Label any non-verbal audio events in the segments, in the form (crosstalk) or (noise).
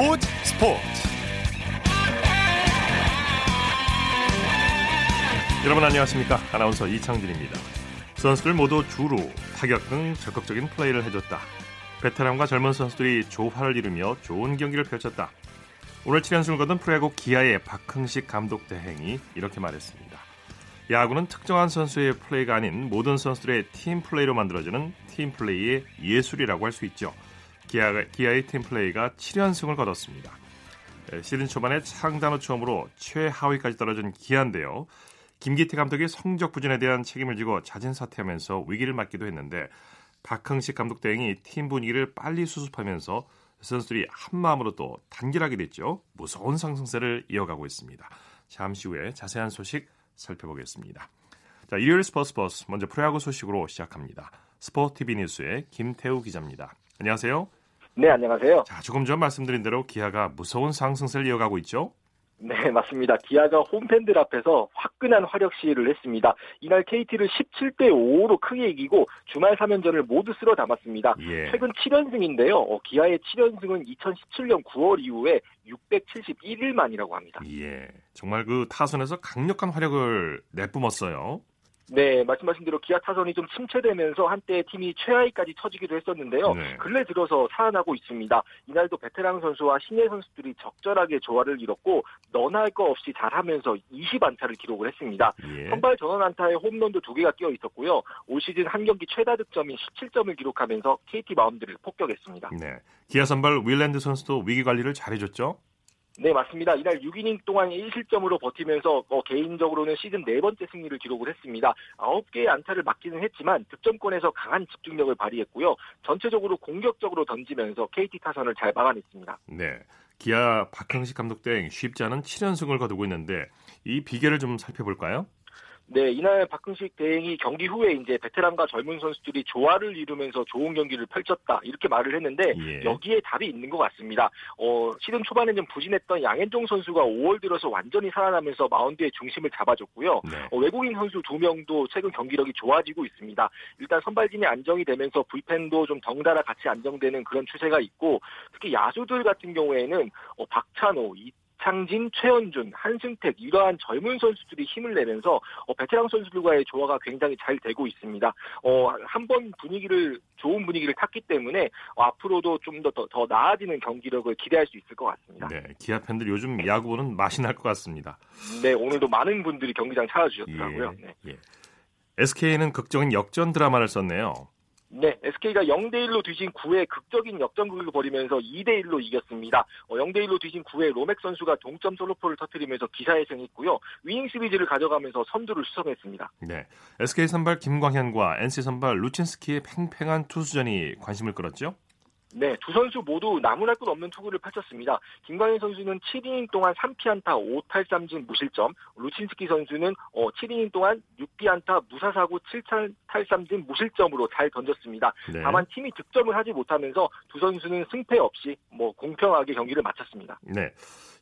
스포츠 스포츠. 여러분 안녕하십니까? 아나운서 이창진입니다. 선수들 모두 주루 타격 등 적극적인 플레이를 해줬다. 베테랑과 젊은 선수들이 조화를 이루며 좋은 경기를 펼쳤다. 오늘 7연승을 거둔 프로야구 기아의 박흥식 감독 대행이 이렇게 말했습니다. 야구는 특정한 선수의 플레이가 아닌 모든 선수들의 팀 플레이로 만들어지는 팀 플레이의 예술이라고 할 수 있죠. 기아, 기아의 팀 플레이가 7연승을 거뒀습니다. 시즌 초반에 상단 후 처음으로 최하위까지 떨어진 기아인데요. 김기태 감독이 성적 부진에 대한 책임을 지고 자진 사퇴하면서 위기를 맞기도 했는데 박흥식 감독 대행이 팀 분위기를 빨리 수습하면서 선수들이 한 마음으로 또 단결하게 됐죠. 무서운 상승세를 이어가고 있습니다. 잠시 후에 자세한 소식 살펴보겠습니다. 자, 일요일 스포츠 버스 먼저 프로야구 소식으로 시작합니다. 스포티비 뉴스의 김태우 기자입니다. 안녕하세요. 네, 안녕하세요. 자, 조금 전 말씀드린 대로 기아가 무서운 상승세를 이어가고 있죠. 네, 맞습니다. 기아가 홈팬들 앞에서 화끈한 화력 시위를 했습니다. 이날 KT를 17대 5로 크게 이기고 주말 3연전을 모두 쓸어 담았습니다. 예. 최근 7연승인데요. 어, 기아의 7연승은 2017년 9월 이후에 671일 만이라고 합니다. 예. 정말 그 타선에서 강력한 화력을 내뿜었어요. 네, 말씀하신 대로 기아 타선이 좀 침체되면서 한때 팀이 최하위까지 처지기도 했었는데요. 네. 근래 들어서 살아나고 있습니다. 이날도 베테랑 선수와 신예 선수들이 적절하게 조화를 이뤘고 너나 할 거 없이 잘하면서 20안타를 기록을 했습니다. 예. 선발 전원 안타에 홈런도 두 개가 끼어 있었고요. 올 시즌 한 경기 최다 득점인 17점을 기록하면서 KT 마운드를 폭격했습니다. 네, 기아 선발 윌랜드 선수도 위기 관리를 잘해줬죠. 네, 맞습니다. 이날 6이닝 동안 1실점으로 버티면서 어, 개인적으로는 시즌 네 번째 승리를 기록을 했습니다. 9개의 안타를 맞기는 했지만 득점권에서 강한 집중력을 발휘했고요. 전체적으로 공격적으로 던지면서 KT 타선을 잘 막아냈습니다. 네. 기아 박형식 감독 등 쉽지 않은 7연승을 거두고 있는데 이 비결을 좀 살펴볼까요? 네, 이날 박흥식 대행이 경기 후에 이제 베테랑과 젊은 선수들이 조화를 이루면서 좋은 경기를 펼쳤다 이렇게 말을 했는데 예. 여기에 답이 있는 것 같습니다. 어, 시즌 초반에 좀 부진했던 양현종 선수가 5월 들어서 완전히 살아나면서 마운드의 중심을 잡아줬고요. 네. 어, 외국인 선수 두 명도 최근 경기력이 좋아지고 있습니다. 일단 선발진이 안정이 되면서 불펜도 좀 덩달아 같이 안정되는 그런 추세가 있고 특히 야수들 같은 경우에는 어, 박찬호, 이 이창진, 최원준, 한승택 이러한 젊은 선수들이 힘을 내면서 어, 베테랑 선수들과의 조화가 굉장히 잘 되고 있습니다. 어, 한번 분위기를 좋은 분위기를 탔기 때문에 어, 앞으로도 좀 더 더 나아지는 경기력을 기대할 수 있을 것 같습니다. 네, 기아 팬들 요즘 야구는 맛이 날 것 같습니다. 네, 오늘도 많은 분들이 경기장 찾아주셨더라고요. 예, 네. 예. SK는 극적인 역전 드라마를 썼네요. 네, SK가 0대 1로 뒤진 9회 극적인 역전극을 벌이면서 2대 1로 이겼습니다. 어, 0대 1로 뒤진 9회 로맥 선수가 동점 솔로포를 터뜨리면서 기사회생했고요. winning 시리즈를 가져가면서 선두를 수성했습니다. 네, SK 선발 김광현과 NC 선발 루친스키의 팽팽한 투수전이 관심을 끌었죠. 네, 두 선수 모두 나무랄 것 없는 투구를 펼쳤습니다. 김광현 선수는 7이닝 동안 3피안타 5탈삼진 무실점, 루친스키 선수는 어, 7이닝 동안 6피안타 무사사구 7탈삼진 무실점으로 잘 던졌습니다. 네. 다만 팀이 득점을 하지 못하면서 두 선수는 승패 없이 뭐 공평하게 경기를 마쳤습니다. 네.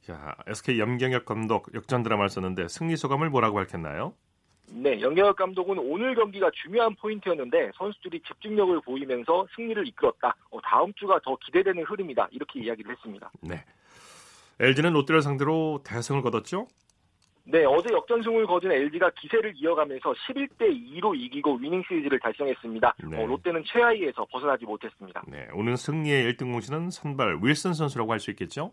자, SK 염경엽 감독 역전 드라마를 썼는데 승리 소감을 뭐라고 밝혔나요? 네, 영경혁 감독은 오늘 경기가 중요한 포인트였는데 선수들이 집중력을 보이면서 승리를 이끌었다. 어, 다음 주가 더 기대되는 흐름이다. 이렇게 이야기를 했습니다. 네. LG는 롯데를 상대로 대승을 거뒀죠? 네, 어제 역전승을 거둔 LG가 기세를 이어가면서 11대 2로 이기고 위닝 시리즈를 달성했습니다. 네. 어, 롯데는 최하위에서 벗어나지 못했습니다. 네, 오늘 승리의 1등 공신은 선발 윌슨 선수라고 할 수 있겠죠?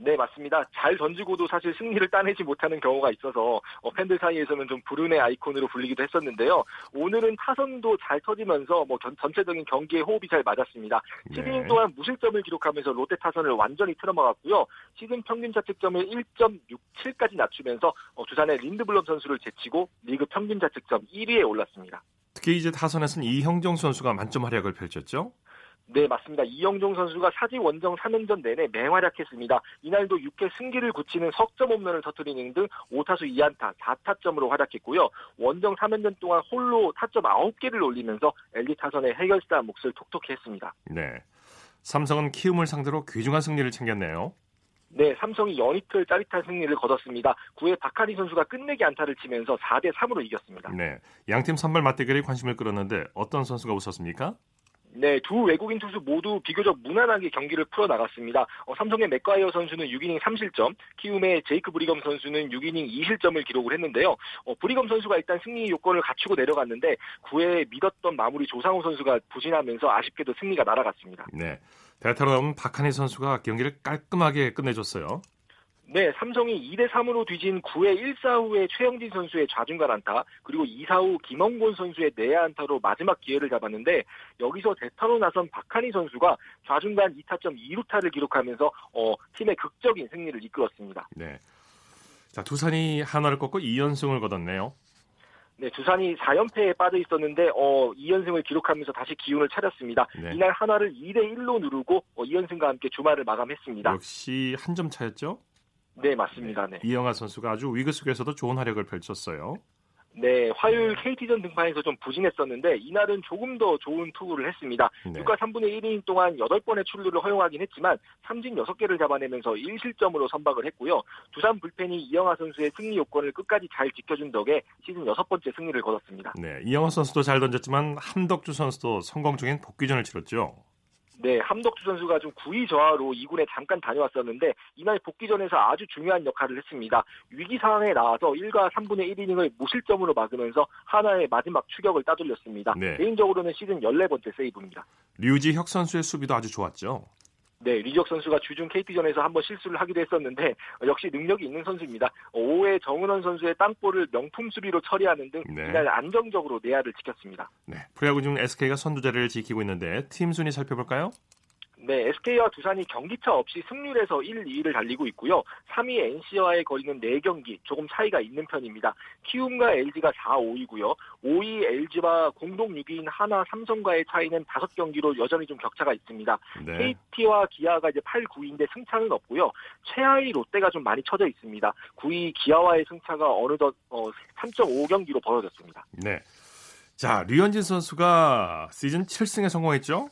네, 맞습니다. 잘 던지고도 사실 승리를 따내지 못하는 경우가 있어서 어, 팬들 사이에서는 좀 불운의 아이콘으로 불리기도 했었는데요. 오늘은 타선도 잘 터지면서 뭐 전, 전체적인 경기의 호흡이 잘 맞았습니다. 네. 7이닝 동안 무실점을 기록하면서 롯데 타선을 완전히 틀어막았고요. 시즌 평균 자책점을 1.67까지 낮추면서 어, 두산의 린드블럼 선수를 제치고 리그 평균 자책점 1위에 올랐습니다. 특히 이제 타선에서는 이형정 선수가 만점 활약을 펼쳤죠? 네, 맞습니다. 이영종 선수가 사지 원정 3연전 내내 맹활약했습니다. 이날도 6회 승기를 굳히는 석점 홈런을 터뜨리는 등 5타수 2안타 4타점으로 활약했고요. 원정 3연전 동안 홀로 타점 9개를 올리면서 엘리 타선의 해결사 몫을 톡톡히 했습니다. 네. 삼성은 키움을 상대로 귀중한 승리를 챙겼네요. 네, 삼성이 연이틀 짜릿한 승리를 거뒀습니다. 9회 박하리 선수가 끝내기 안타를 치면서 4대 3으로 이겼습니다. 네, 양팀 선발 맞대결이 관심을 끌었는데 어떤 선수가 웃었습니까? 네, 두 외국인 투수 모두 비교적 무난하게 경기를 풀어나갔습니다. 어, 삼성의 맥과이어 선수는 6이닝 3실점, 키움의 제이크 브리검 선수는 6이닝 2실점을 기록을 했는데요. 어, 브리검 선수가 일단 승리 요건을 갖추고 내려갔는데 9회 믿었던 마무리 조상우 선수가 부진하면서 아쉽게도 승리가 날아갔습니다. 네, 베테랑 박한희 선수가 경기를 깔끔하게 끝내줬어요. 네, 삼성이 2대 3으로 뒤진 9회 1사 후에 최영진 선수의 좌중간 안타, 그리고 2사 후 김원곤 선수의 내야 안타로 마지막 기회를 잡았는데 여기서 대타로 나선 박한희 선수가 좌중간 2타점 2루타를 기록하면서 어, 팀의 극적인 승리를 이끌었습니다. 네. 자, 두산이 하나를 꺾고 2연승을 거뒀네요. 네, 두산이 4연패에 빠져 있었는데 어 2연승을 기록하면서 다시 기운을 차렸습니다. 네. 이날 하나를 2대 1로 누르고 어, 2연승과 함께 주말을 마감했습니다. 역시 한 점 차였죠? 네, 맞습니다. 네. 이영하 선수가 아주 위기 속에서도 좋은 활약을 펼쳤어요. 네, 화요일 KT전 등판에서 좀 부진했었는데 이날은 조금 더 좋은 투구를 했습니다. 네. 6과 3분의 1이닝 동안 8번의 출루를 허용하긴 했지만 삼진 6개를 잡아내면서 1실점으로 선박을 했고요. 두산 불펜이 이영하 선수의 승리 요건을 끝까지 잘 지켜준 덕에 시즌 6번째 승리를 거뒀습니다. 네, 이영하 선수도 잘 던졌지만 한덕주 선수도 성공 중인 복귀전을 치렀죠. 네, 함덕주 선수가 좀 구위 저하로 2군에 잠깐 다녀왔었는데 이날 복귀전에서 아주 중요한 역할을 했습니다. 위기 상황에 나와서 1과 3분의 1이닝을 무실점으로 막으면서 하나의 마지막 추격을 따돌렸습니다. 네. 개인적으로는 시즌 14번째 세이브입니다. 류지혁 선수의 수비도 아주 좋았죠. 네, 리적 선수가 주중 KT전에서 한번 실수를 하기도 했었는데 역시 능력이 있는 선수입니다. 5회 정은원 선수의 땅볼을 명품 수비로 처리하는 등 네. 이날 안정적으로 내야를 지켰습니다. 네, 프로야구 중 SK가 선두 자리를 지키고 있는데 팀 순위 살펴볼까요? 네, SK와 두산이 경기차 없이 승률에서 1, 2위를 달리고 있고요. 3위 NC와의 거리는 4경기, 조금 차이가 있는 편입니다. 키움과 LG가 4, 5위고요. 5위 LG와 공동 6위인 하나, 삼성과의 차이는 5경기로 여전히 좀 격차가 있습니다. 네. KT와 기아가 이제 8, 9위인데 승차는 없고요. 최하위 롯데가 좀 많이 쳐져 있습니다. 9위 기아와의 승차가 어느덧 어, 3.5경기로 벌어졌습니다. 네. 자, 류현진 선수가 시즌 7승에 성공했죠?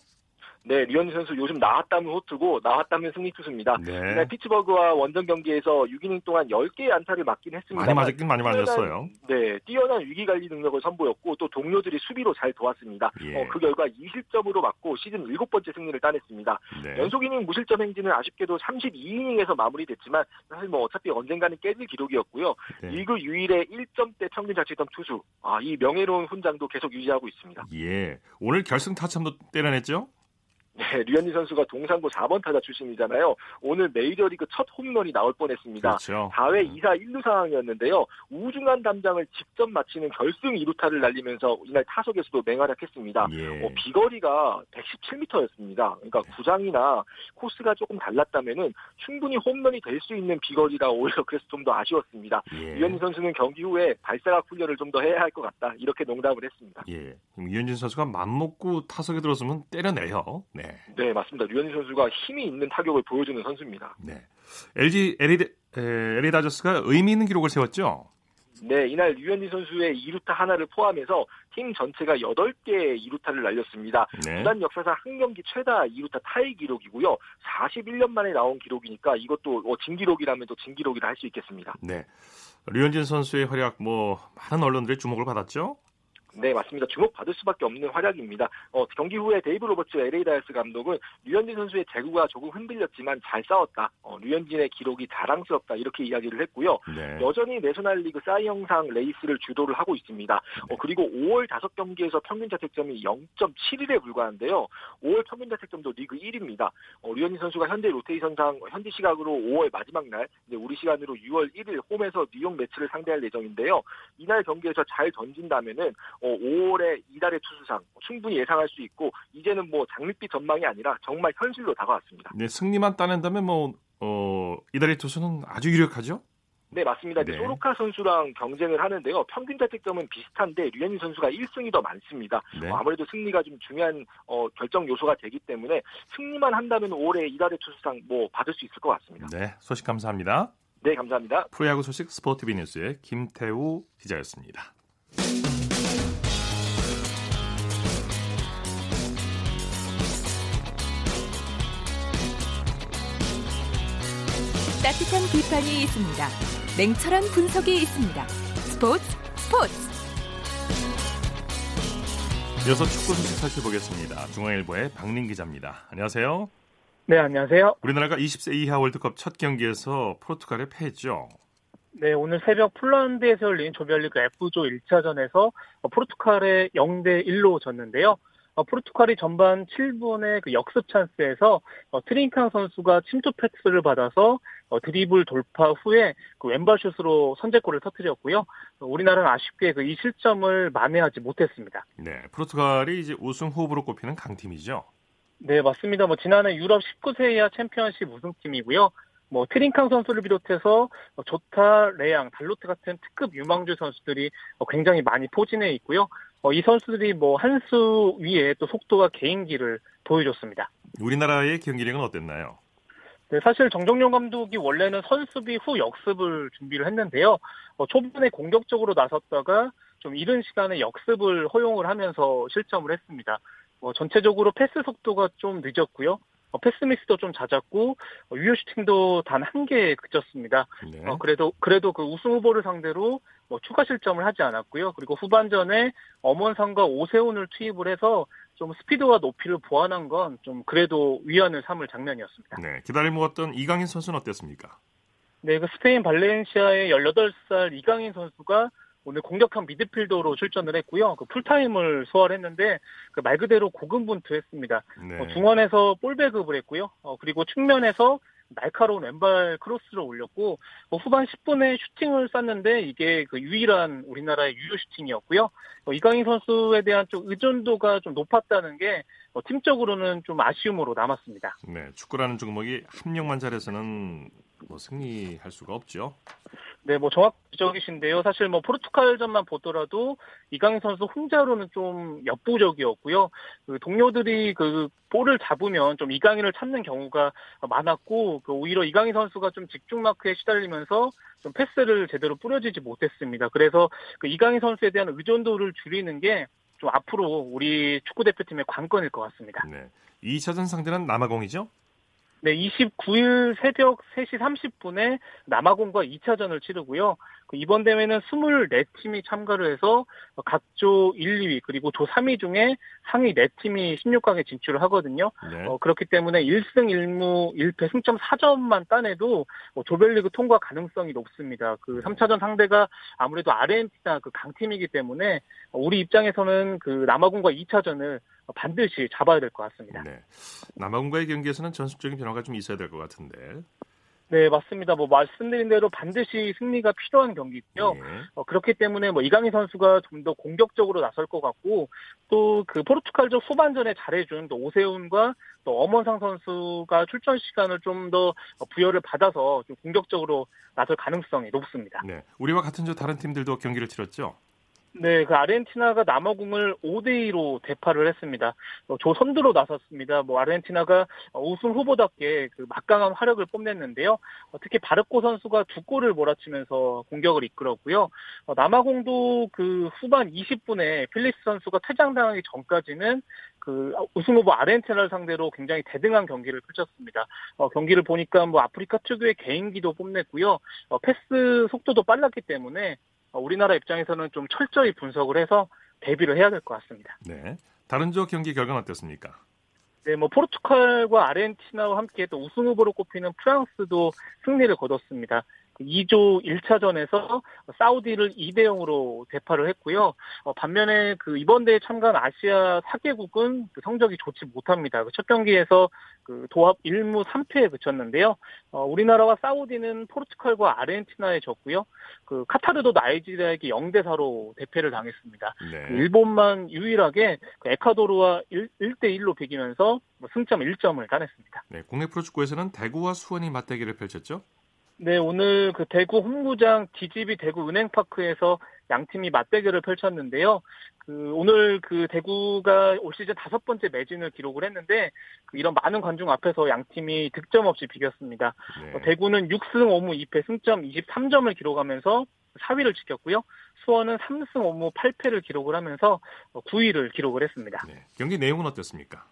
네, 류현진 선수 요즘 나왔다면 호투고 나왔다면 승리 투수입니다. 네. 피츠버그와 원정 경기에서 6이닝 동안 10개의 안타를 맞긴 했습니다. 많이 맞았긴 많이 맞았어요. 네, 뛰어난 위기 관리 능력을 선보였고 또 동료들이 수비로 잘 도왔습니다. 예. 어, 그 결과 2실점으로 맞고 시즌 7번째 승리를 따냈습니다. 네. 연속 이닝 무실점 행진은 아쉽게도 32이닝에서 마무리됐지만 사실 뭐 어차피 언젠가는 깨질 기록이었고요. 네. 리그 유일의 1점대 평균 자책점 투수. 아, 이 명예로운 훈장도 계속 유지하고 있습니다. 예. 오늘 결승 타점도 때려냈죠? 네, 류현진 선수가 동상고 4번 타자 출신이잖아요. 오늘 메이저리그 첫 홈런이 나올 뻔했습니다. 그렇죠. 4회 2사 1루 상황이었는데요. 우중한 담장을 직접 마치는 결승 2루타를 날리면서 이날 타석에서도 맹활약했습니다. 예. 어, 비거리가 117m였습니다. 그러니까 구장이나 코스가 조금 달랐다면은 충분히 홈런이 될 수 있는 비거리라 오히려 그래서 좀 더 아쉬웠습니다. 예. 류현진 선수는 경기 후에 발사각 훈련을 좀 더 해야 할 것 같다. 이렇게 농담을 했습니다. 예. 류현진 선수가 맘 먹고 타석에 들어서면 때려내요. 네. 네. 맞습니다. 류현진 선수가 힘이 있는 타격을 보여주는 선수입니다. 네. LG LA, LA 다저스가 의미 있는 기록을 세웠죠. 네, 이날 류현진 선수의 2루타 하나를 포함해서 팀 전체가 8개의 2루타를 날렸습니다. 네. 구단 역사상 한 경기 최다 2루타 타이 기록이고요. 41년 만에 나온 기록이니까 이것도 어, 진기록이라면 또 진기록이라 할 수 있겠습니다. 네. 류현진 선수의 활약 뭐 많은 언론들의 주목을 받았죠? 네, 맞습니다. 주목받을 수밖에 없는 활약입니다. 어, 경기 후에 데이브 로버츠 LA 다저스 감독은 류현진 선수의 제구가 조금 흔들렸지만 잘 싸웠다. 어, 류현진의 기록이 자랑스럽다. 이렇게 이야기를 했고요. 네. 여전히 내셔널 리그 사이영상 레이스를 주도를 하고 있습니다. 어, 네. 그리고 5월 5경기에서 평균 자책점이 0.71에 불과한데요. 5월 평균 자책점도 리그 1위입니다. 어, 류현진 선수가 현재 로테이션상 현지 시각으로 5월 마지막 날, 우리 시간으로 6월 1일 홈에서 뉴욕 메츠를 상대할 예정인데요. 이날 경기에서 잘 던진다면은 어, 5월에 이달의 투수상 충분히 예상할 수 있고 이제는 뭐 장밋빛 전망이 아니라 정말 현실로 다가왔습니다. 네, 승리만 따낸다면 뭐 어, 이달의 투수는 아주 유력하죠? 네, 맞습니다. 네. 소로카 선수랑 경쟁을 하는데요. 평균 자책점은 비슷한데 류현진 선수가 1승이 더 많습니다. 네. 어, 아무래도 승리가 좀 중요한 어, 결정 요소가 되기 때문에 승리만 한다면 올해 이달의 투수상 뭐 받을 수 있을 것 같습니다. 네, 소식 감사합니다. 네, 감사합니다. 프로야구 소식 스포티비 뉴스의 김태우 기자였습니다. 따뜻한 비판이 있습니다. 냉철한 분석이 있습니다. 스포츠 스포츠. 이어서 축구 소식 살펴보겠습니다. 중앙일보의 박민 기자입니다. 안녕하세요. 네, 안녕하세요. 우리나라가 20세 이하 월드컵 첫 경기에서 포르투갈에 패했죠. 네, 오늘 새벽 폴란드에서 열린 조별리그 F조 1차전에서 포르투갈에 0대 1로 졌는데요. 어, 포르투갈이 전반 7분의 그 역습 찬스에서 어, 트링캉 선수가 침투 패스를 받아서 어, 드리블 돌파 후에 그 왼발 슛으로 선제골을 터뜨렸고요. 우리나라는 아쉽게 그 이 실점을 만회하지 못했습니다. 네, 포르투갈이 이제 우승 후보로 꼽히는 강팀이죠. 네, 맞습니다. 뭐 지난해 유럽 19세 이하 챔피언십 우승팀이고요. 뭐 트링캉 선수를 비롯해서 조타, 레양, 달로트 같은 특급 유망주 선수들이 굉장히 많이 포진해 있고요. 이 선수들이 뭐 한 수 위에 또 속도와 개인기를 보여줬습니다. 우리나라의 경기력은 어땠나요? 네, 사실 정정용 감독이 원래는 선수비 후 역습을 준비를 했는데요. 어, 초반에 공격적으로 나섰다가 좀 이른 시간에 역습을 허용을 하면서 실점을 했습니다. 어, 전체적으로 패스 속도가 좀 늦었고요. 어, 패스 미스도 좀 잦았고 어, 유효 슈팅도 단 한 개에 그쳤습니다. 네. 어, 그래도 그래도 그 우승 후보를 상대로 뭐 추가 실점을 하지 않았고요. 그리고 후반전에 엄원상과 오세훈을 투입을 해서 좀 스피드와 높이를 보완한 건 좀 그래도 위안을 삼을 장면이었습니다. 네, 기다려 먹었던 이강인 선수는 어땠습니까? 네, 그 스페인 발렌시아의 18살 이강인 선수가 오늘 공격형 미드필더로 출전을 했고요. 그 풀타임을 소화했는데 그 말 그대로 고군분투했습니다. 네. 어, 중원에서 볼 배급을 했고요. 어, 그리고 측면에서 날카로운 왼발 크로스를 올렸고 뭐 후반 10분에 슈팅을 쐈는데 이게 그 유일한 우리나라의 유효 슈팅이었고요. 어, 이강인 선수에 대한 좀 의존도가 좀 높았다는 게 어, 팀적으로는 좀 아쉬움으로 남았습니다. 네, 축구라는 종목이 한 명만 잘해서는 뭐 승리할 수가 없죠. 네, 뭐 정확적이신데요. 사실 뭐 포르투갈전만 보더라도 이강인 선수 혼자로는 좀 역부족이었고요. 그 동료들이 그 볼을 잡으면 좀 이강인을 찾는 경우가 많았고 그 오히려 이강인 선수가 좀 직중 마크에 시달리면서 좀 패스를 제대로 뿌려지지 못했습니다. 그래서 그 이강인 선수에 대한 의존도를 줄이는 게 좀 앞으로 우리 축구 대표팀의 관건일 것 같습니다. 네. 2차전 상대는 남아공이죠? 네, 29일 새벽 3시 30분에 남아공과 2차전을 치르고요. 그 이번 대회는 24팀이 참가를 해서 각조 1, 2위 그리고 조 3위 중에 상위 4팀이 16강에 진출을 하거든요. 네. 어, 그렇기 때문에 1승 1무 1패 승점 4점만 따내도 뭐 조별리그 통과 가능성이 높습니다. 그 3차전 상대가 아무래도 아르헨티나 그 강팀이기 때문에 우리 입장에서는 그 남아공과 2차전을 반드시 잡아야 될 것 같습니다. 네. 남아공과의 경기에서는 전술적인 변화가 좀 있어야 될 것 같은데. 네, 맞습니다. 뭐 말씀드린 대로 반드시 승리가 필요한 경기고요. 네. 어, 그렇기 때문에 뭐 이강인 선수가 좀 더 공격적으로 나설 것 같고 또 그 포르투갈적 후반전에 잘해준 또 오세훈과 또 엄원상 선수가 출전 시간을 좀 더 부여를 받아서 좀 공격적으로 나설 가능성이 높습니다. 네, 우리와 같은 조 다른 팀들도 경기를 치렀죠. 네, 그 아르헨티나가 남아공을 5대 2로 대파를 했습니다. 어, 조 선두로 나섰습니다. 뭐 아르헨티나가 우승 후보답게 그 막강한 화력을 뽐냈는데요. 어, 특히 바르코 선수가 두 골을 몰아치면서 공격을 이끌었고요. 어, 남아공도 그 후반 20분에 필리스 선수가 퇴장당하기 전까지는 그 우승 후보 아르헨티나를 상대로 굉장히 대등한 경기를 펼쳤습니다. 어, 경기를 보니까 뭐 아프리카 특유의 개인기도 뽐냈고요. 어, 패스 속도도 빨랐기 때문에 어, 우리나라 입장에서는 좀 철저히 분석을 해서 대비를 해야 될 것 같습니다. 네. 다른 조 경기 결과는 어땠습니까? 네, 뭐 포르투갈과 아르헨티나와 함께 또 우승 후보로 꼽히는 프랑스도 승리를 거뒀습니다. 2조 1차전에서 사우디를 2대 0으로 대파를 했고요. 어, 반면에 그 이번 대회 참가한 아시아 4개국은 그 성적이 좋지 못합니다. 그 첫 경기에서 그 도합 1무 3패에 그쳤는데요. 어, 우리나라와 사우디는 포르투갈과 아르헨티나에 졌고요. 그 카타르도 나이지리아에게 0대 4로 대패를 당했습니다. 네. 그 일본만 유일하게 그 에콰도르와 1, 1대 1로 비기면서 뭐 승점 1점을 따냈습니다. 네, 국내 프로축구에서는 대구와 수원이 맞대결을 펼쳤죠. 네, 오늘 그 대구 홈구장 DGB 대구 은행파크에서 양 팀이 맞대결을 펼쳤는데요. 그 오늘 그 대구가 올 시즌 다섯 번째 매진을 기록을 했는데 그 이런 많은 관중 앞에서 양 팀이 득점 없이 비겼습니다. 네. 어, 대구는 6승 5무 2패 승점 23점을 기록하면서 4위를 지켰고요. 수원은 3승 5무 8패를 기록을 하면서 9위를 기록을 했습니다. 네. 경기 내용은 어땠습니까?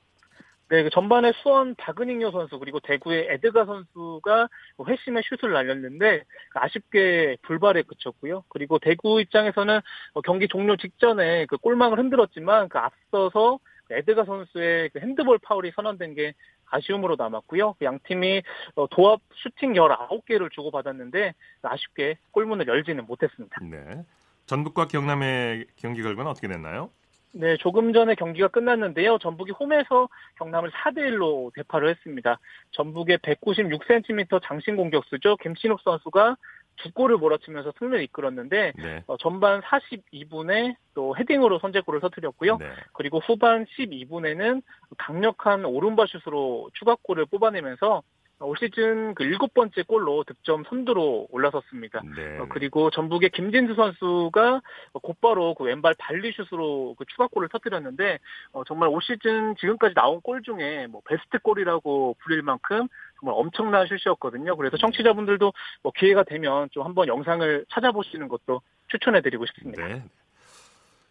네, 그 전반에 수원 박은익요 선수 그리고 대구의 에드가 선수가 회심의 슛을 날렸는데 아쉽게 불발에 그쳤고요. 그리고 대구 입장에서는 경기 종료 직전에 그 골망을 흔들었지만 그 앞서서 에드가 선수의 그 핸드볼 파울이 선언된 게 아쉬움으로 남았고요. 그양 팀이 도합 슈팅 19개를 주고받았는데 아쉽게 골문을 열지는 못했습니다. 네. 전북과 경남의 경기 결과는 어떻게 됐나요? 네, 조금 전에 경기가 끝났는데요. 전북이 홈에서 경남을 4대 1로 대파를 했습니다. 전북의 196cm 장신 공격수죠. 김신욱 선수가 두 골을 몰아치면서 승리를 이끌었는데 네. 어, 전반 42분에 또 헤딩으로 선제골을 터뜨렸고요. 네. 그리고 후반 12분에는 강력한 오른발 슛으로 추가골을 뽑아내면서 올 시즌 그 일곱 번째 골로 득점 선두로 올라섰습니다. 네. 어, 그리고 전북의 김진수 선수가 곧바로 그 왼발 발리슛으로 그 추가골을 터뜨렸는데 어, 정말 올 시즌 지금까지 나온 골 중에 뭐 베스트 골이라고 불릴 만큼 정말 엄청난 슛이었거든요. 그래서 청취자분들도 뭐 기회가 되면 좀 한번 영상을 찾아보시는 것도 추천해드리고 싶습니다. 네.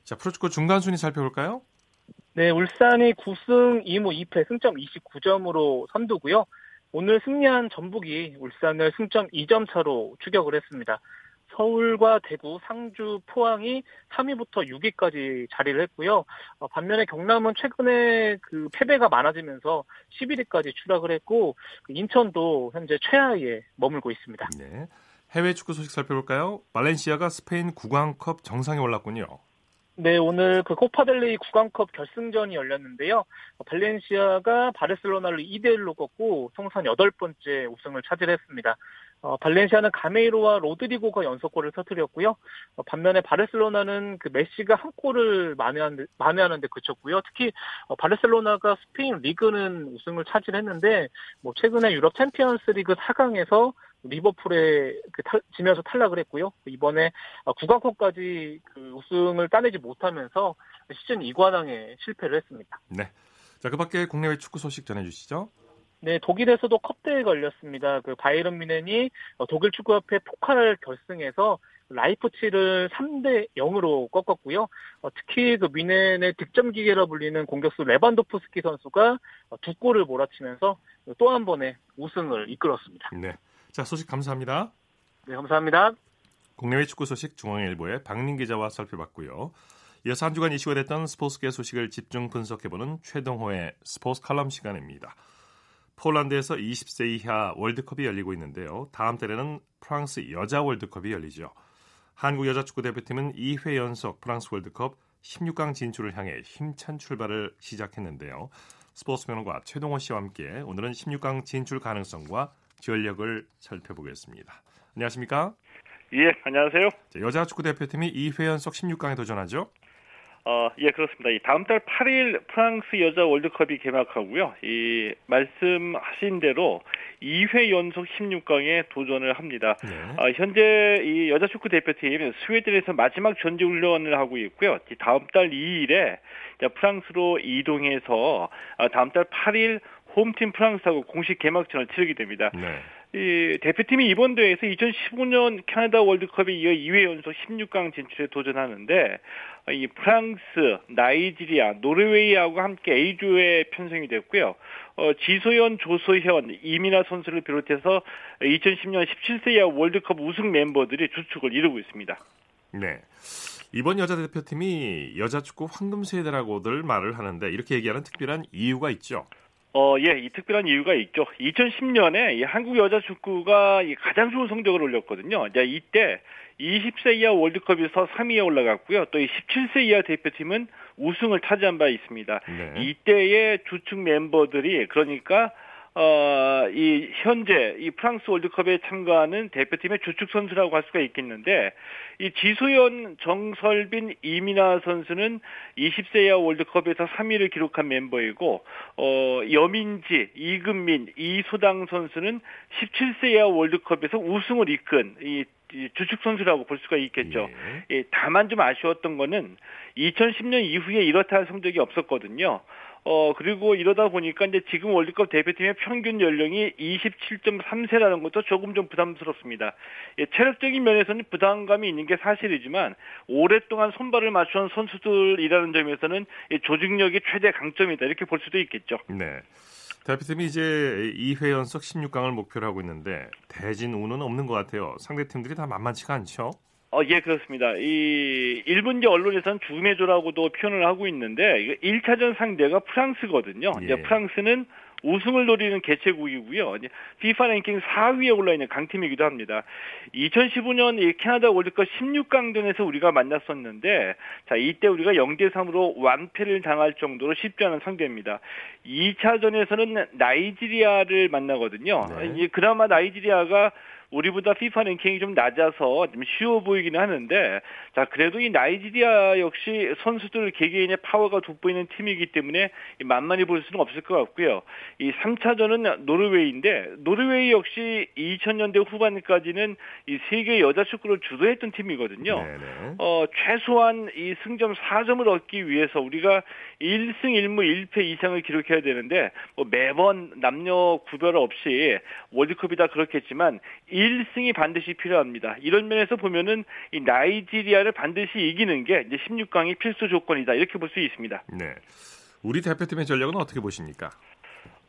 자 프로축구 중간 순위 살펴볼까요? 네, 울산이 9승 2무 2패 승점 29점으로 선두고요. 오늘 승리한 전북이 울산을 승점 2점 차로 추격을 했습니다. 서울과 대구, 상주, 포항이 3위부터 6위까지 자리를 했고요. 어, 반면에 경남은 최근에 그 패배가 많아지면서 11위까지 추락을 했고 그 인천도 현재 최하위에 머물고 있습니다. 네. 해외 축구 소식 살펴볼까요? 발렌시아가 스페인 구강컵 정상에 올랐군요. 네, 오늘 그 코파델레이 구강컵 결승전이 열렸는데요. 발렌시아가 바르셀로나를 2대 1로 꺾고 통산 8번째 우승을 차지했습니다. 어, 발렌시아는 가메이로와 로드리고가 연속골을 터뜨렸고요. 어, 반면에 바르셀로나는 그 메시가 한 골을 만회하는데, 만회하는데 그쳤고요. 특히 어, 바르셀로나가 스페인 리그는 우승을 차지했는데 뭐 최근에 유럽 챔피언스리그 4강에서 리버풀에 그 탈, 지면서 탈락을 했고요. 이번에 국왕컵까지 그 우승을 따내지 못하면서 시즌 2관왕에 실패를 했습니다. 네. 자, 그 밖에 국내외 축구 소식 전해주시죠. 네, 독일에서도 컵대회 열렸습니다. 그 바이에른 뮌헨이 독일 축구협회 포칼 결승에서 라이프치히를 3대 0으로 꺾었고요. 어, 특히 그 뮌헨의 득점 기계라 불리는 공격수 레반도프스키 선수가 두 골을 몰아치면서 또 한 번의 우승을 이끌었습니다. 네. 자, 소식 감사합니다. 네, 감사합니다. 국내외 축구 소식 중앙일보의 박민 기자와 살펴봤고요. 이어서 한 주간 이슈가 됐던 스포츠계 소식을 집중 분석해보는 최동호의 스포츠 칼럼 시간입니다. 폴란드에서 20세 이하 월드컵이 열리고 있는데요. 다음 달에는 프랑스 여자 월드컵이 열리죠. 한국 여자 축구 대표팀은 2회 연속 프랑스 월드컵 16강 진출을 향해 힘찬 출발을 시작했는데요. 스포츠 평론가 최동호 씨와 함께 오늘은 16강 진출 가능성과 전력을 살펴보겠습니다. 안녕하십니까? 예, 안녕하세요. 여자 축구 대표팀이 2회 연속 16강에 도전하죠. 어, 예, 그렇습니다. 이 다음 달 8일 프랑스 여자 월드컵이 개막하고요. 이 말씀하신 대로 2회 연속 16강에 도전을 합니다. 네. 어, 현재 이 여자 축구 대표팀 스웨덴에서 마지막 전지 훈련을 하고 있고요. 다음 달 2일에 프랑스로 이동해서 어, 다음 달 8일 홈팀 프랑스하고 공식 개막전을 치르게 됩니다. 네. 이 대표팀이 이번 대회에서 2015년 캐나다 월드컵에 이어 2회 연속 16강 진출에 도전하는데 이 프랑스, 나이지리아, 노르웨이하고 함께 A조에 편성이 됐고요. 어, 지소연, 조소현, 이민아 선수를 비롯해서 2010년 17세 이하 월드컵 우승 멤버들이 주축을 이루고 있습니다. 네. 이번 여자 대표팀이 여자 축구 황금 세대라고들 말을 하는데 이렇게 얘기하는 특별한 이유가 있죠. 어, 예, 이 특별한 이유가 있죠. 2010년에 이 한국 여자 축구가 가장 좋은 성적을 올렸거든요. 이제 이때 20세 이하 월드컵에서 3위에 올라갔고요. 또 이 17세 이하 대표팀은 우승을 차지한 바 있습니다. 네. 이때의 주축 멤버들이 그러니까 어, 이 현재 이 프랑스 월드컵에 참가하는 대표팀의 주축 선수라고 할 수가 있겠는데 이 지소연, 정설빈, 이민아 선수는 20세 이하 월드컵에서 3위를 기록한 멤버이고 어, 여민지, 이금민, 이소당 선수는 17세 이하 월드컵에서 우승을 이끈 이 주축 선수라고 볼 수가 있겠죠. 예. 예, 다만 좀 아쉬웠던 거는 2010년 이후에 이렇다 할 성적이 없었거든요. 어, 그리고 이러다 보니까 이제 지금 월드컵 대표팀의 평균 연령이 27.3세라는 것도 조금 좀 부담스럽습니다. 예, 체력적인 면에서는 부담감이 있는 게 사실이지만 오랫동안 손발을 맞춘 선수들이라는 점에서는 조직력이 최대 강점이다. 이렇게 볼 수도 있겠죠. 네. 대표팀이 이제 2회 연속 16강을 목표로 하고 있는데 대진 운은 없는 것 같아요. 상대 팀들이 다 만만치가 않죠. 어, 예, 그렇습니다. 이 일본제 언론에서는 죽음의 조라고도 표현을 하고 있는데 1차전 상대가 프랑스거든요. 예. 이제 프랑스는 우승을 노리는 개최국이고요. FIFA 랭킹 4위에 올라 있는 강팀이기도 합니다. 2015년 이 캐나다 월드컵 16강전에서 우리가 만났었는데 자, 이때 우리가 0대 3으로 완패를 당할 정도로 쉽지 않은 상대입니다. 2차전에서는 나이지리아를 만나거든요. 네. 그나마 나이지리아가 우리보다 FIFA 랭킹이 좀 낮아서 좀 쉬워 보이기는 하는데 자 그래도 이 나이지리아 역시 선수들 개개인의 파워가 돋보이는 팀이기 때문에 만만히 볼 수는 없을 것 같고요. 이 3차전은 노르웨이인데 노르웨이 역시 2000년대 후반까지는 이 세계 여자 축구를 주도했던 팀이거든요. 네네. 어 최소한 이 승점 4점을 얻기 위해서 우리가 1승 1무 1패 이상을 기록해야 되는데 뭐 매번 남녀 구별 없이 월드컵이다 그렇겠지만 1 승이 반드시 필요합니다. 이런 면에서 보면은 이 나이지리아를 반드시 이기는 게 이제 16강이 필수 조건이다. 이렇게 볼 수 있습니다. 네. 우리 대표팀의 전력은 어떻게 보십니까?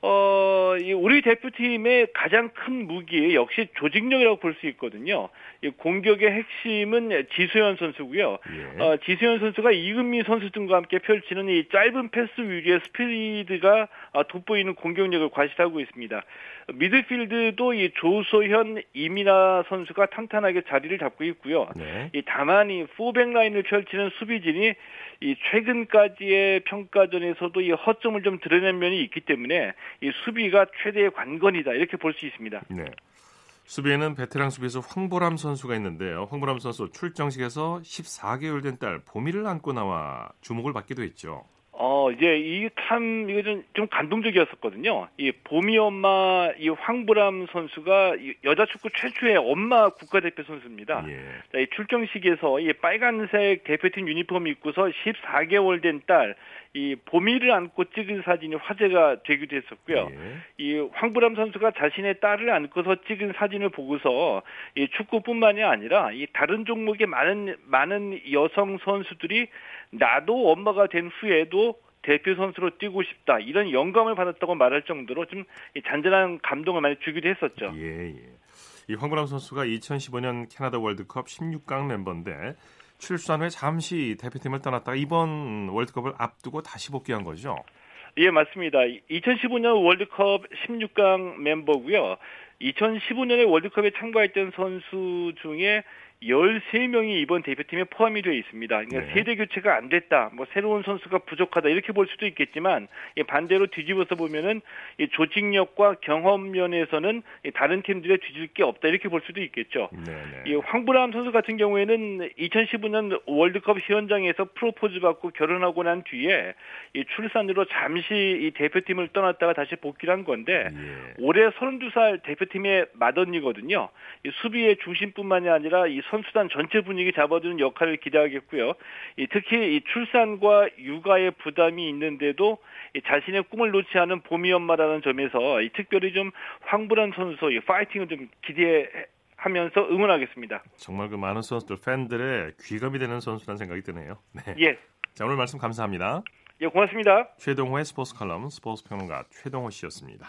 어, 이 우리 대표팀의 가장 큰 무기 역시 조직력이라고 볼 수 있거든요. 이 공격의 핵심은 지수현 선수고요. 예. 어, 지수현 선수가 이금미 선수 등과 함께 펼치는 이 짧은 패스 위주의 스피드가 어, 돋보이는 공격력을 과시하고 있습니다. 미드필드도 이 조소현, 이민아 선수가 탄탄하게 자리를 잡고 있고요. 네. 이 다만 이 포백 라인을 펼치는 수비진이 이 최근까지의 평가전에서도 이 허점을 좀 드러낸 면이 있기 때문에 이 수비가 최대의 관건이다 이렇게 볼 수 있습니다. 네. 수비에는 베테랑 수비수 황보람 선수가 있는데요. 황보람 선수 출정식에서 14개월 된 딸 보미를 안고 나와 주목을 받기도 했죠. 어, 이제 이 참, 이거 좀, 좀 감동적이었었거든요. 이 봄이 엄마, 이 황보람 선수가 여자 축구 최초의 엄마 국가대표 선수입니다. 예. 자, 이 출경식에서 이 빨간색 대표팀 유니폼 입고서 14개월 된 딸, 이 보미를 안고 찍은 사진이 화제가 되기도 했었고요. 예. 이 황보람 선수가 자신의 딸을 안고서 찍은 사진을 보고서 이 축구뿐만이 아니라 이 다른 종목의 많은 많은 여성 선수들이 나도 엄마가 된 후에도 대표 선수로 뛰고 싶다 이런 영감을 받았다고 말할 정도로 좀 잔잔한 감동을 많이 주기도 했었죠. 예, 예. 이 황보람 선수가 2015년 캐나다 월드컵 16강 멤버인데 출산 후에 잠시 대표팀을 떠났다가 이번 월드컵을 앞두고 다시 복귀한 거죠. 예, 맞습니다. 2015년 월드컵 16강 멤버고요. 2015년에 월드컵에 참가했던 선수 중에 13명이 이번 대표팀에 포함이 되어 있습니다. 그러니까 네. 세대 교체가 안 됐다. 뭐 새로운 선수가 부족하다. 이렇게 볼 수도 있겠지만 반대로 뒤집어서 보면은 조직력과 경험 면에서는 다른 팀들에 뒤질 게 없다. 이렇게 볼 수도 있겠죠. 네, 네. 이 황브람 선수 같은 경우에는 2015년 월드컵 현장에서 프로포즈 받고 결혼하고 난 뒤에 이 출산으로 잠시 이 대표팀을 떠났다가 다시 복귀를 한 건데 예. 올해 32살 대표팀의 맏언니거든요. 이 수비의 중심뿐만이 아니라 이 선수단 전체 분위기 잡아주는 역할을 기대하겠고요. 특히 이 출산과 육아의 부담이 있는데도 자신의 꿈을 놓지 않은 봄이 엄마라는 점에서 특별히 좀 황불한 선수 의 파이팅을 좀 기대해 하면서 응원하겠습니다. 정말 그 많은 선수들 팬들의 귀감이 되는 선수라는 생각이 드네요. (laughs) 네. 예. 자 오늘 말씀 감사합니다. 예, 고맙습니다. 최동호의 스포츠 칼럼 스포츠 평론가 최동호 씨였습니다.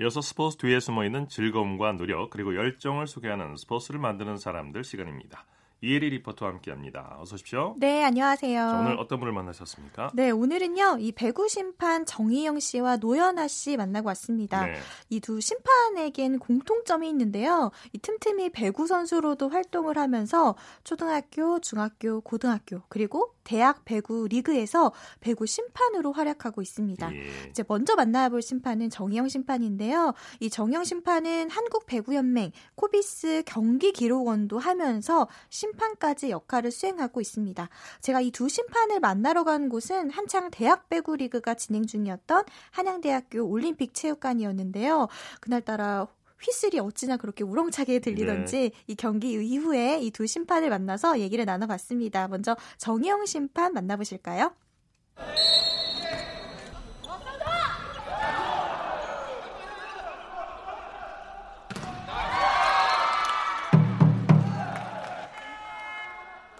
이어서 스포츠 뒤에 숨어있는 즐거움과 노력 그리고 열정을 소개하는 스포츠를 만드는 사람들 시간입니다. 이혜리 리포터와 함께합니다. 어서 오십시오. 네, 안녕하세요. 자, 오늘 어떤 분을 만나셨습니까? 네, 오늘은요 이 배구 심판 정희영 씨와 노연아 씨 만나고 왔습니다. 네. 이두 심판에겐 공통점이 있는데요. 이 틈틈이 배구 선수로도 활동을 하면서 초등학교, 중학교, 고등학교 그리고 대학 배구 리그에서 배구 심판으로 활약하고 있습니다. 예. 이제 먼저 만나볼 심판은 정희영 심판인데요. 이 정희영 심판은 한국 배구 연맹 코비스 경기 기록원도 하면서 심판까지 역할을 수행하고 있습니다. 제가 이 두 심판을 만나러 간 곳은 한창 대학 배구 리그가 진행 중이었던 한양대학교 올림픽 체육관이었는데요. 그날따라 휘슬이 어찌나 그렇게 우렁차게 들리던지 네. 이 경기 이후에 이 두 심판을 만나서 얘기를 나눠봤습니다. 먼저 정영 심판 만나보실까요?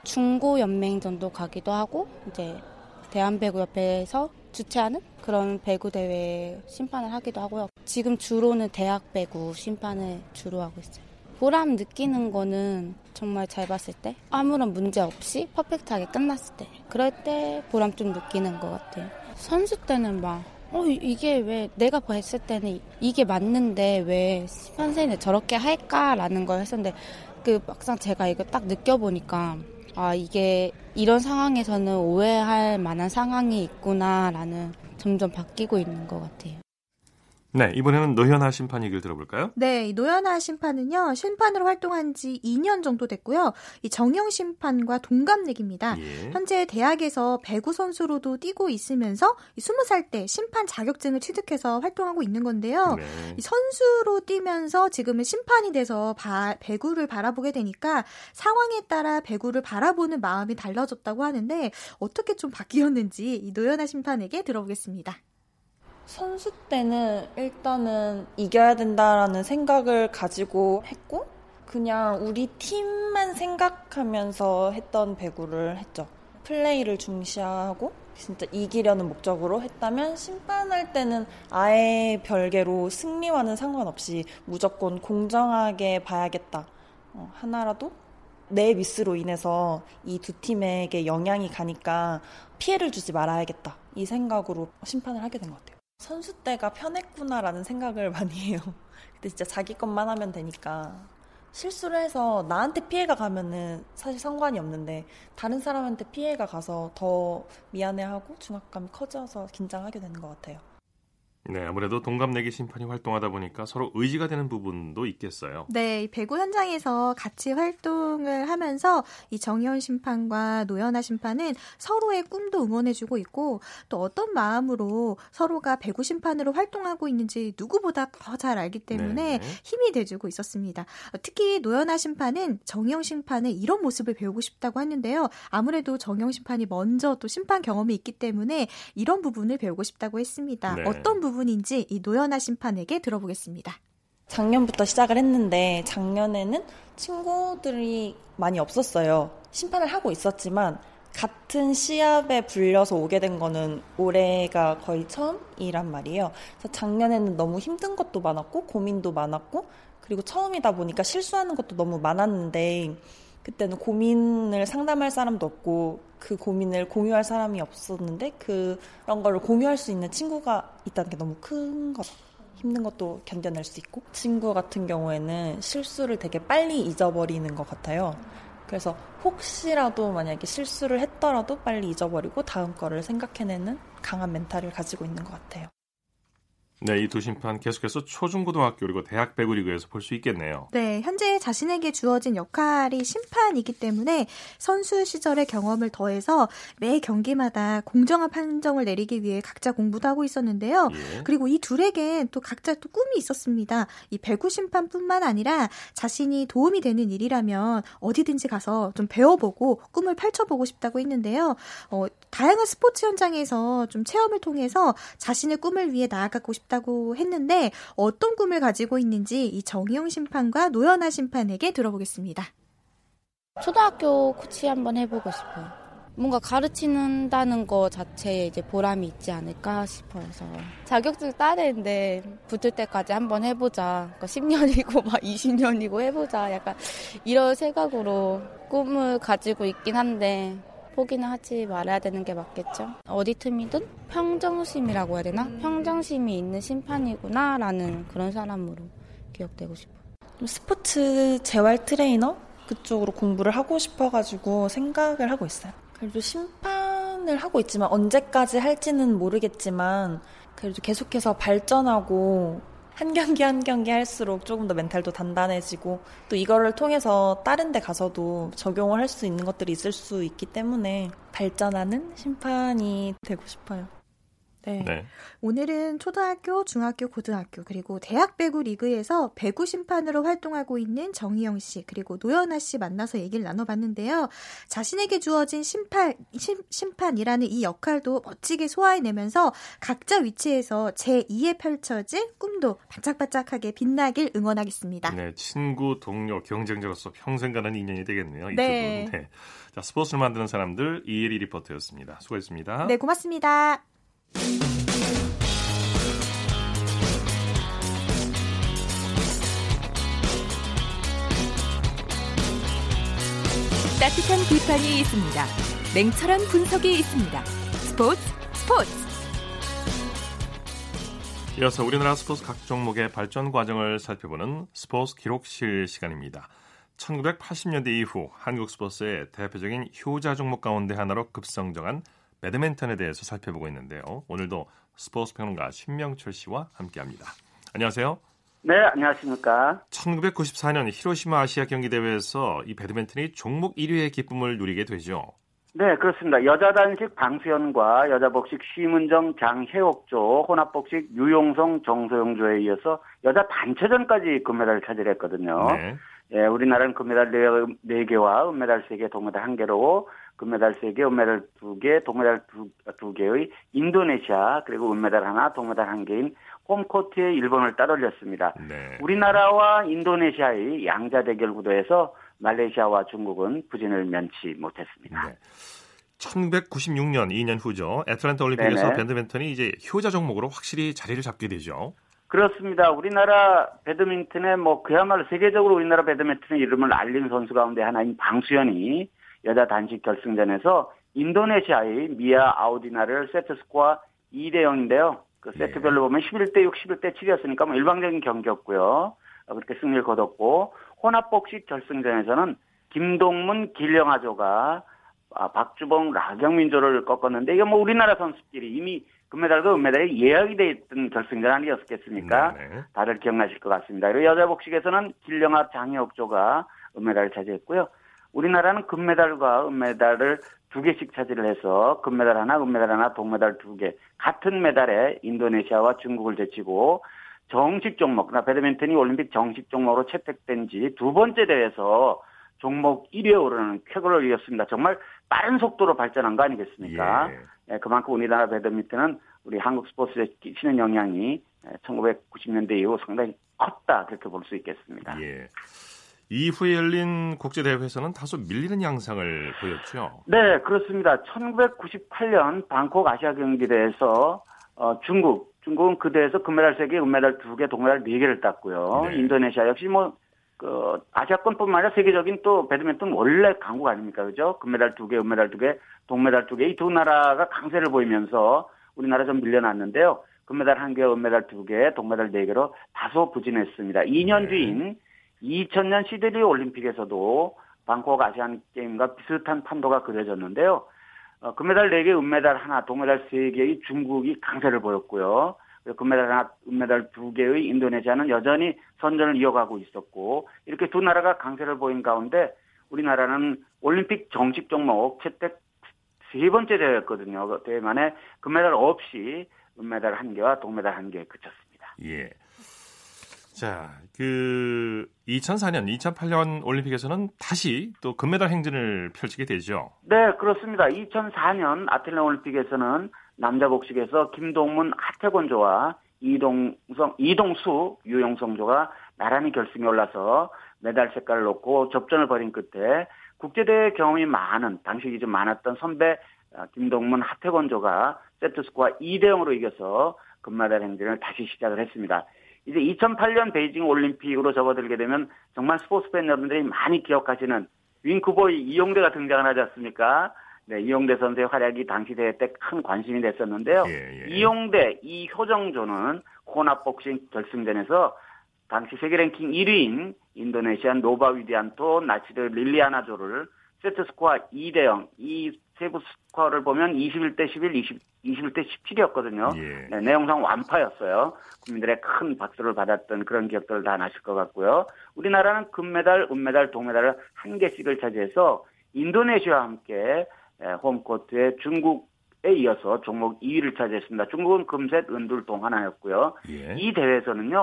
중고 연맹전도 가기도 하고 이제 대한배구협회에서 주최하는 그런 배구 대회 심판을 하기도 하고요. 지금 주로는 대학 배구 심판을 주로 하고 있어요. 보람 느끼는 거는 정말 잘 봤을 때 아무런 문제 없이 퍼펙트하게 끝났을 때 그럴 때 보람 좀 느끼는 것 같아요. 선수 때는 막 어, 이게 왜 내가 봤을 때는 이게 맞는데 왜 심판생이 저렇게 할까라는 걸 했었는데 그 막상 제가 이거 딱 느껴보니까 아, 이게 이런 상황에서는 오해할 만한 상황이 있구나라는 점점 바뀌고 있는 것 같아요. 네, 이번에는 노현아 심판 얘기를 들어볼까요? 네, 이 노현아 심판은요, 심판으로 활동한 지 2년 정도 됐고요. 이 정영 심판과 동갑내기입니다. 예. 현재 대학에서 배구 선수로도 뛰고 있으면서 20살 때 심판 자격증을 취득해서 활동하고 있는 건데요. 네. 이 선수로 뛰면서 지금은 심판이 돼서 바, 배구를 바라보게 되니까 상황에 따라 배구를 바라보는 마음이 달라졌다고 하는데 어떻게 좀 바뀌었는지 이 노현아 심판에게 들어보겠습니다. 선수 때는 일단은 이겨야 된다라는 생각을 가지고 했고, 그냥 우리 팀만 생각하면서 했던 배구를 했죠. 플레이를 중시하고, 진짜 이기려는 목적으로 했다면, 심판할 때는 아예 별개로 승리와는 상관없이 무조건 공정하게 봐야겠다. 어, 하나라도 내 미스로 인해서 이 두 팀에게 영향이 가니까 피해를 주지 말아야겠다. 이 생각으로 심판을 하게 된 것 같아요. 선수 때가 편했구나라는 생각을 (laughs) 많이 해요. 근데 진짜 자기 것만 하면 되니까 실수를 해서 나한테 피해가 가면은 사실 상관이 없는데 다른 사람한테 피해가 가서 더 미안해하고 중압감이 커져서 긴장하게 되는 것 같아요. 네, 아무래도 동갑내기 심판이 활동하다 보니까 서로 의지가 되는 부분도 있겠어요. 네, 배구 현장에서 같이 활동을 하면서 이 정현 심판과 노현아 심판은 서로의 꿈도 응원해주고 있고 또 어떤 마음으로 서로가 배구 심판으로 활동하고 있는지 누구보다 더 잘 알기 때문에 네. 힘이 돼주고 있었습니다. 특히 노현아 심판은 정영 심판의 이런 모습을 배우고 싶다고 했는데요. 아무래도 정영 심판이 먼저 또 심판 경험이 있기 때문에 이런 부분을 배우고 싶다고 했습니다. 네. 어떤 부분 부분인지 이 노연아 심판에게 들어보겠습니다. 작년부터 시작을 했는데 작년에는 친구들이 많이 없었어요. 심판을 하고 있었지만 같은 시합에 불려서 오게 된 거는 올해가 거의 처음이란 말이에요. 그래서 작년에는 너무 힘든 것도 많았고 고민도 많았고 그리고 처음이다 보니까 실수하는 것도 너무 많았는데 그때는 고민을 상담할 사람도 없고 그 고민을 공유할 사람이 없었는데 그런 걸 공유할 수 있는 친구가 있다는 게 너무 큰 거죠. 힘든 것도 견뎌낼 수 있고 친구 같은 경우에는 실수를 되게 빨리 잊어버리는 것 같아요. 그래서 혹시라도 만약에 실수를 했더라도 빨리 잊어버리고 다음 거를 생각해내는 강한 멘탈을 가지고 있는 것 같아요. 네, 이 두 심판 계속해서 초중고등학교 그리고 대학 배구 리그에서 볼 수 있겠네요. 네, 현재 자신에게 주어진 역할이 심판이기 때문에 선수 시절의 경험을 더해서 매 경기마다 공정한 판정을 내리기 위해 각자 공부도 하고 있었는데요. 예. 그리고 이 둘에겐 또 각자 또 꿈이 있었습니다. 이 배구 심판뿐만 아니라 자신이 도움이 되는 일이라면 어디든지 가서 좀 배워보고 꿈을 펼쳐보고 싶다고 했는데요. 어, 다양한 스포츠 현장에서 좀 체험을 통해서 자신의 꿈을 위해 나아가고 싶 싶다고 했는데 어떤 꿈을 가지고 있는지 이 정희영 심판과 노연아 심판에게 들어보겠습니다. 초등학교 코치 한번 해보고 싶어요. 뭔가 가르치는다는 거 자체에 이제 보람이 있지 않을까 싶어서 자격증 따야 되는데 붙을 때까지 한번 해보자. 그러니까 10년이고 (laughs) 막 20년이고 해보자. 약간 이런 생각으로 꿈을 가지고 있긴 한데 포기는 하지 말아야 되는 게 맞겠죠. 어디 팀이든 평정심이라고 해야 되나? 평정심이 있는 심판이구나라는 그런 사람으로 기억되고 싶어요. 스포츠 재활 트레이너 그쪽으로 공부를 하고 싶어가지고 생각을 하고 있어요. 그래도 심판을 하고 있지만 언제까지 할지는 모르겠지만 그래도 계속해서 발전하고 한 경기 한 경기 할수록 조금 더 멘탈도 단단해지고 또 이거를 통해서 다른 데 가서도 적용을 할 수 있는 것들이 있을 수 있기 때문에 발전하는 심판이 되고 싶어요. 네. 네. 오늘은 초등학교, 중학교, 고등학교 그리고 대학 배구 리그에서 배구 심판으로 활동하고 있는 정희영 씨 그리고 노연아 씨 만나서 얘기를 나눠봤는데요. 자신에게 주어진 심판 심, 심판이라는 이 역할도 멋지게 소화해내면서 각자 위치에서 제 2의 펼쳐진 꿈도 반짝반짝하게 빛나길 응원하겠습니다. 네, 친구, 동료, 경쟁자로서 평생 가는 인연이 되겠네요. 네. 네. 자, 스포츠를 만드는 사람들 이혜리 리포터였습니다. 수고했습니다. 네, 고맙습니다. 따뜻한 비판이 있습니다. 냉철한 분석이 있습니다. 스포츠 스포츠. 이어서 우리나라 스포츠 각 종목의 발전 과정을 살펴보는 스포츠 기록실 시간입니다. 1980년대 이후 한국 스포츠의 대표적인 효자 종목 가운데 하나로 급성장한 배드민턴에 대해서 살펴보고 있는데요. 오늘도 스포츠 평론가 신명철 씨와 함께합니다. 안녕하세요. 네, 안녕하십니까. 1994년 히로시마 아시아 경기 대회에서 이 배드민턴이 종목 1위의 기쁨을 누리게 되죠. 네, 그렇습니다. 여자 단식 방수현과 여자 복식 심은정, 장혜옥조, 혼합 복식 유용성, 정소영조에 이어서 여자 단체전까지 금메달을 차지했거든요. 네. 예, 우리나라는 금메달 4개와 은메달 3개, 동메달 1개로 금메달 3개, 은메달 2개, 동메달 2, 개의 인도네시아, 그리고 은메달 하나, 동메달 1개인 홈코트에 일본을 따돌렸습니다. 네. 우리나라와 인도네시아의 양자 대결 구도에서 말레이시아와 중국은 부진을 면치 못했습니다. 네. 1996년 2년 후죠. 애틀랜타 올림픽에서 네네. 배드민턴이 이제 효자 종목으로 확실히 자리를 잡게 되죠. 그렇습니다. 우리나라 배드민턴에 뭐 그야말로 세계적으로 우리나라 배드민턴의 이름을 알린 선수 가운데 하나인 방수현이 여자 단식 결승전에서 인도네시아의 미아 아우디나를 세트 스코어 2대 0인데요. 그 네. 세트별로 보면 11대 6, 11대 7이었으니까 뭐 일방적인 경기였고요. 어, 그렇게 승리를 거뒀고 혼합복식 결승전에서는 김동문, 길령아조가 아, 박주봉, 라경민조를 꺾었는데 이게 뭐 우리나라 선수끼리 이미 금메달과 은메달이 예약이 돼 있던 결승전 아니었겠습니까? 네, 네. 다들 기억나실 것 같습니다. 그리고 여자 복식에서는 길령아, 장혜옥조가 은메달을 차지했고요. 우리나라는 금메달과 은메달을 두 개씩 차지를 해서 금메달 하나, 은메달 하나, 동메달 두 개. 같은 메달에 인도네시아와 중국을 제치고 정식 종목, 그러니까 배드민턴이 올림픽 정식 종목으로 채택된 지 두 번째 대회에서 종목 1위에 오르는 쾌거를 이었습니다. 정말 빠른 속도로 발전한 거 아니겠습니까? 예. 예, 그만큼 우리나라 배드민턴은 우리 한국 스포츠에 끼치는 영향이 1990년대 이후 상당히 컸다 그렇게 볼 수 있겠습니다. 예. 이후에 열린 국제대회에서는 다소 밀리는 양상을 보였죠. 네, 그렇습니다. 1998년 방콕 아시아 경기대회에서 어, 중국, 중국은 그 대회에서 금메달 3개, 은메달 2개, 동메달 4개를 땄고요. 네. 인도네시아 역시 뭐, 그, 아시아권뿐만 아니라 세계적인 또 배드민턴 원래 강국 아닙니까? 그죠? 금메달 2개, 은메달 2개, 동메달 2개, 이 두 나라가 강세를 보이면서 우리나라 좀 밀려났는데요. 금메달 1개, 은메달 2개, 동메달 4개로 다소 부진했습니다. 2년 네. 뒤인 2000년 시드니 올림픽에서도 방콕 아시안 게임과 비슷한 판도가 그려졌는데요. 어, 금메달 4개, 은메달 하나, 동메달 3개의 중국이 강세를 보였고요. 금메달 하나, 은메달 2개의 인도네시아는 여전히 선전을 이어가고 있었고 이렇게 두 나라가 강세를 보인 가운데 우리나라는 올림픽 정식 종목 채택 세 번째 대회였거든요. 그 대회 만에 금메달 없이 은메달 한 개와 동메달 한 개에 그쳤습니다. 예. 자, 그 2004년, 2008년 올림픽에서는 다시 또 금메달 행진을 펼치게 되죠. 네, 그렇습니다. 2004년 아틀란타 올림픽에서는 남자 복식에서 김동문, 하태권조와 이동성, 이동수, 유영성조가 나란히 결승에 올라서 메달 색깔을 놓고 접전을 벌인 끝에 국제대회 경험이 많은 당시 좀 많았던 선배 어, 김동문 하태건조가 세트 스코어 2대 0으로 이겨서 금메달 행진을 다시 시작을 했습니다. 이제 2008년 베이징 올림픽으로 접어들게 되면 정말 스포츠 팬 여러분들이 많이 기억하시는 윙크보이 이용대가 등장을 하지 않습니까? 네, 이용대 선수의 활약이 당시 대회 때 큰 관심이 됐었는데요. 예, 예. 이용대, 이효정조는 혼합복식 결승전에서 당시 세계 랭킹 1위인 인도네시아 노바 위디안토 나시르 릴리아나조를 세트 스코어 2대 0, 이 세부 스코어를 보면 21대 11, 20, 21대 17이었거든요. 예. 네, 내용상 완파였어요. 국민들의 큰 박수를 받았던 그런 기억들을 다 나실 것 같고요. 우리나라는 금메달, 은메달, 동메달을 한 개씩을 차지해서 인도네시아와 함께 홈코트에 중국 에 이어서 종목 2위를 차지했습니다. 중국은 금셋, 은둘, 동 하나였고요. 예. 이 대회에서는요,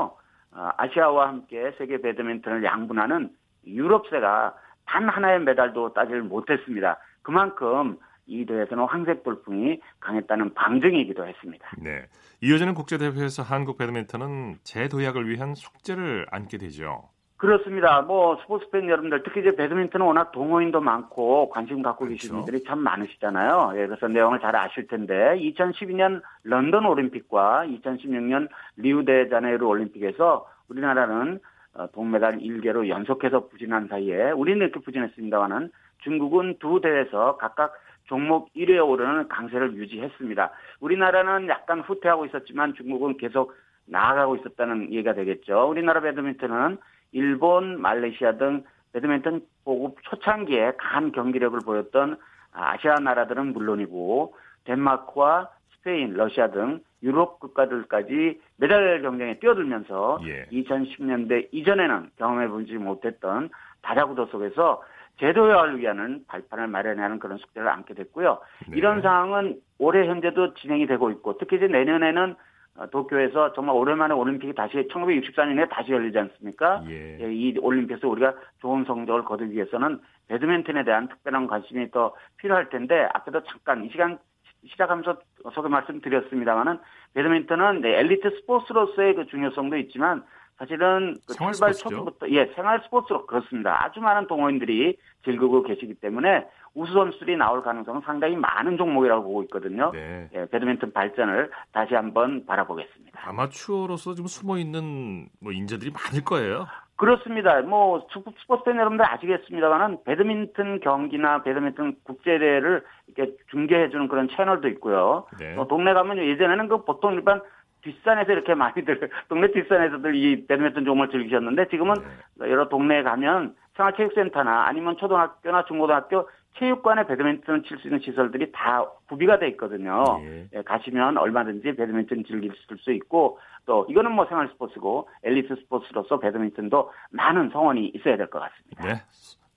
어, 아시아와 함께 세계 배드민턴을 양분하는 유럽세가 단 하나의 메달도 따지를 못했습니다. 그만큼 이 대회에서는 황색 돌풍이 강했다는 방증이기도 했습니다. 네. 이어지는 국제대회에서 한국 배드민턴은 재도약을 위한 숙제를 안게 되죠. 그렇습니다. 뭐 스포츠 팬 여러분들 특히 이제 배드민턴은 워낙 동호인도 많고 관심 갖고 그렇죠. 계신 분들이 참 많으시잖아요. 예, 그래서 내용을 잘 아실 텐데 2012년 런던 올림픽과 2016년 리우데자네이루 올림픽에서 우리나라는 어, 동메달 1개로 연속해서 부진한 사이에 우리는 이렇게 부진했습니다만은 중국은 두 대회에서 각각 종목 1위에 오르는 강세를 유지했습니다. 우리나라는 약간 후퇴하고 있었지만 중국은 계속 나아가고 있었다는 얘기가 되겠죠. 우리나라 배드민턴은 일본, 말레이시아 등 배드민턴 보급 초창기에 강한 경기력을 보였던 아시아 나라들은 물론이고 덴마크와 스페인, 러시아 등 유럽 국가들까지 메달 경쟁에 뛰어들면서 예. 2010년대 이전에는 경험해보지 못했던 다자구도 속에서 제도화를 위한 발판을 마련하는 그런 숙제를 안게 됐고요. 네. 이런 상황은 올해 현재도 진행이 되고 있고 특히 이제 내년에는 어, 도쿄에서 정말 오랜만에 올림픽이 다시 1964년에 다시 열리지 않습니까? 예. 예. 이 올림픽에서 우리가 좋은 성적을 거두기 위해서는 배드민턴에 대한 특별한 관심이 더 필요할 텐데 앞에도 잠깐 이 시간 시작하면서 소개 말씀드렸습니다만은 배드민턴은 네, 엘리트 스포츠로서의 그 중요성도 있지만 사실은 그 출발 초기부터 예 생활 스포츠로 그렇습니다. 아주 많은 동호인들이 즐기고 계시기 때문에 우수 선수들이 나올 가능성은 상당히 많은 종목이라고 보고 있거든요. 네. 예, 배드민턴 발전을 다시 한번 바라보겠습니다. 아마추어로서 지금 숨어 있는 뭐 인재들이 많을 거예요. 그렇습니다. 뭐 스포츠 팬 여러분들 아시겠습니다만은 배드민턴 경기나 배드민턴 국제대회를 이렇게 중계해주는 그런 채널도 있고요. 네. 또 동네 가면 예전에는 그 보통 일반 뒷산에서 이렇게 많이들 (laughs) 동네 뒷산에서들 이 배드민턴 종목을 즐기셨는데 지금은 네. 여러 동네에 가면 생활체육센터나 아니면 초등학교나 중고등학교 체육관에 배드민턴 칠 수 있는 시설들이 다 구비가 돼 있거든요. 네. 예, 가시면 얼마든지 배드민턴 즐길 수 있고 또 이거는 뭐 생활 스포츠고 엘리트 스포츠로서 배드민턴도 많은 성원이 있어야 될 것 같습니다. 네.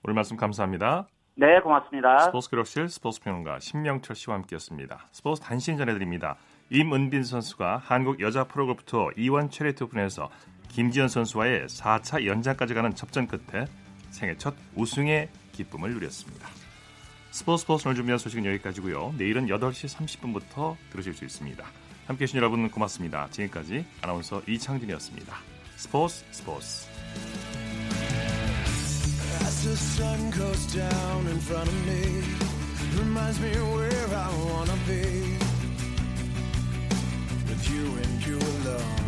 오늘 말씀 감사합니다. 네, 고맙습니다. 스포츠 기록실 스포츠 평론가 신명철 씨와 함께했습니다. 스포츠 단신 전해드립니다. 임은빈 선수가 한국 여자 프로골프투어 이원 체리트 오픈에서 김지현 선수와의 4차 연장까지 가는 접전 끝에 생애 첫 우승의 기쁨을 누렸습니다. 스포츠 스포츠 오늘 준비한 소식은 여기까지고요. 내일은 8시 30분부터 들으실 수 있습니다. 함께해 주신 여러분 고맙습니다. 지금까지 아나운서 이창진이었습니다. 스포츠 스포츠 the sun goes down in front of me Reminds me where I wanna be you alone.